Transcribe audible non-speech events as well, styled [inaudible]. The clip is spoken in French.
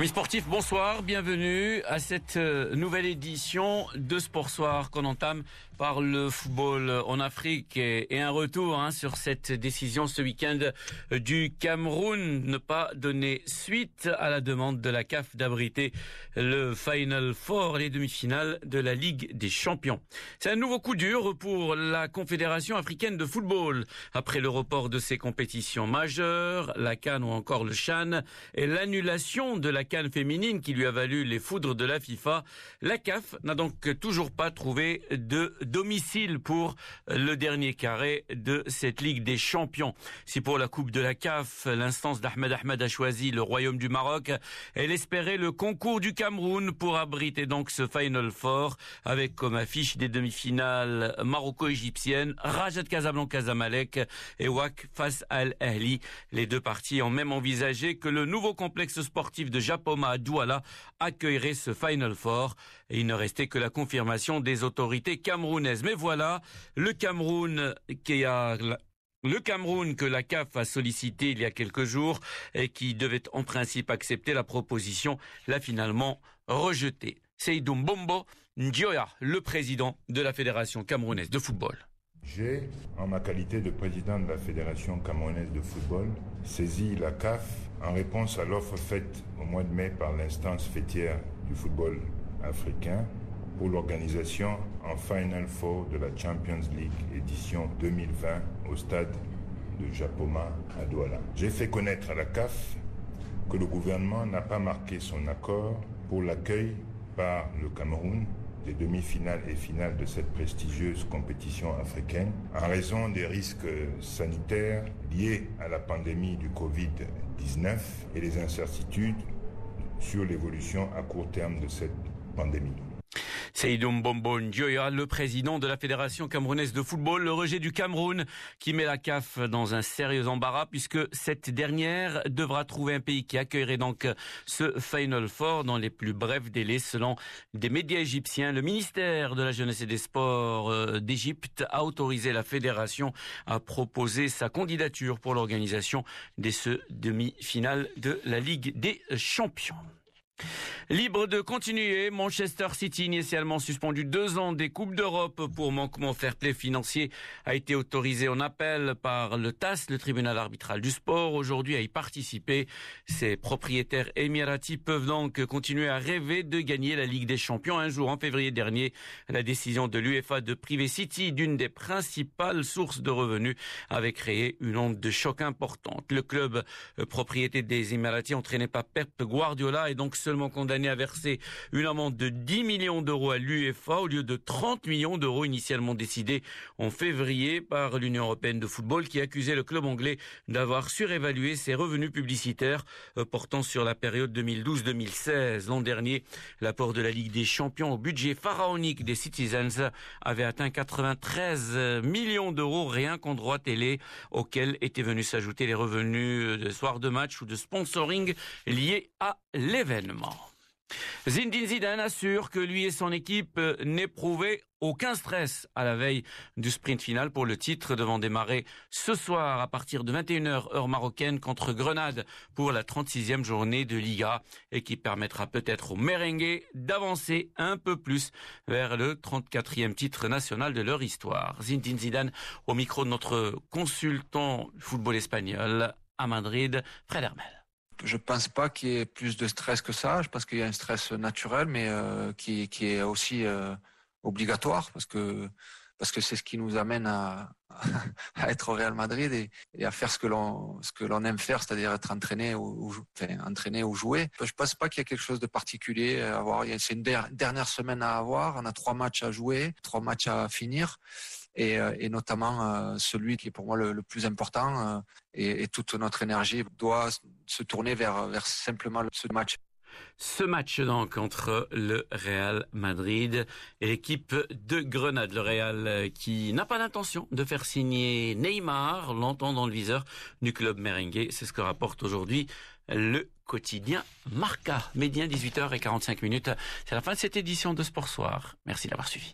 Amis sportifs, bonsoir, bienvenue à cette euh, nouvelle édition de Sport Soir qu'on entame par le football en Afrique. Et, un retour hein, sur cette décision ce week-end du Cameroun. Ne pas donner suite à la demande de la CAF d'abriter le Final Four, les demi-finales de la Ligue des Champions. C'est un nouveau coup dur pour la Confédération africaine de football. Après le report de ses compétitions majeures, la Cannes ou encore le Chan et l'annulation de la Féminine qui lui a valu les foudres de la FIFA. La CAF n'a donc toujours pas trouvé de domicile pour le dernier carré de cette Ligue des Champions. Si pour la Coupe de la CAF, l'instance d'Ahmed Ahmed a choisi le Royaume du Maroc, elle espérait le concours du Cameroun pour abriter donc ce Final Four avec comme affiche des demi-finales maroco-égyptiennes, Rajat Casablanca Zamalek et Wak face al Ahli. Les deux parties ont même envisagé que le nouveau complexe sportif de Japoma à Douala accueillerait ce Final Four et il ne restait que la confirmation des autorités camerounaises. Mais voilà, le Cameroun que la CAF a sollicité il y a quelques jours et qui devait en principe accepter la proposition l'a finalement rejeté. Seydou Bombo Ndioya, le président de la Fédération camerounaise de football. J'ai, en ma qualité de président de la Fédération camerounaise de football, saisi la CAF en réponse à l'offre faite au mois de mai par l'instance fêtière du football africain pour l'organisation en Final Four de la Champions League édition 2020 au stade de Japoma à Douala. J'ai fait connaître à la CAF que le gouvernement n'a pas marqué son accord pour l'accueil par le Cameroun des demi-finales et finales de cette prestigieuse compétition africaine en raison des risques sanitaires liés à la pandémie du Covid-19 et les incertitudes sur l'évolution à court terme de cette pandémie. Seidoum Bombo Ndioya, le président de la Fédération camerounaise de football, le rejet du Cameroun qui met la CAF dans un sérieux embarras puisque cette dernière devra trouver un pays qui accueillerait donc ce Final Four dans les plus brefs délais selon des médias égyptiens. Le ministère de la Jeunesse et des Sports euh, d'Égypte a autorisé la fédération à proposer sa candidature pour l'organisation des ce demi-finales de la Ligue des Champions. Libre de continuer, Manchester City, initialement suspendu deux ans des Coupes d'Europe pour manquement fair play financier, a été autorisé en appel par le TAS, le tribunal arbitral du sport, aujourd'hui à y participer. Ses propriétaires émiratis peuvent donc continuer à rêver de gagner la Ligue des Champions. Un jour, en février dernier, la décision de l'UEFA de priver City d'une des principales sources de revenus avait créé une onde de choc importante. Le club euh, propriété des Émiratis entraîné par Pep Guardiola est donc seulement condamné à verser une amende de 10 millions d'euros à l'UEFA au lieu de 30 millions d'euros initialement décidés en février par l'Union européenne de football qui accusait le club anglais d'avoir surévalué ses revenus publicitaires euh, portant sur la période 2012-2016. L'an dernier, l'apport de la Ligue des Champions au budget pharaonique des Citizens avait atteint 93 millions d'euros rien qu'en droit télé auxquels étaient venus s'ajouter les revenus de soir de match ou de sponsoring liés à l'événement. Zindine Zidane assure que lui et son équipe euh, n'éprouvaient aucun stress à la veille du sprint final pour le titre devant démarrer ce soir à partir de 21h heure marocaine contre Grenade pour la 36e journée de Liga et qui permettra peut-être aux merengues d'avancer un peu plus vers le 34e titre national de leur histoire. Zindine Zidane au micro de notre consultant football espagnol à Madrid, Fred Hermel je pense pas qu'il y ait plus de stress que ça. Je pense qu'il y a un stress naturel, mais euh, qui, qui, est aussi euh, obligatoire parce que parce que c'est ce qui nous amène à, [laughs] à être au Real Madrid et, et à faire ce que l'on ce que l'on aime faire, c'est-à-dire être entraîné ou, enfin, entraîné ou jouer. Je pense pas qu'il y ait quelque chose de particulier à avoir. C'est une dernière semaine à avoir. On a trois matchs à jouer, trois matchs à finir et, euh, et notamment euh, celui qui est pour moi le, plus important euh, et, toute notre énergie doit se tourner vers, vers simplement ce match. Ce match donc entre le Real Madrid et l'équipe de Grenade. Le Real qui n'a pas l'intention de faire signer Neymar, longtemps dans le viseur du club merengue. C'est ce que rapporte aujourd'hui le quotidien Marca. Médien 18h45 minutes. C'est la fin de cette édition de Sport Soir. Merci d'avoir suivi.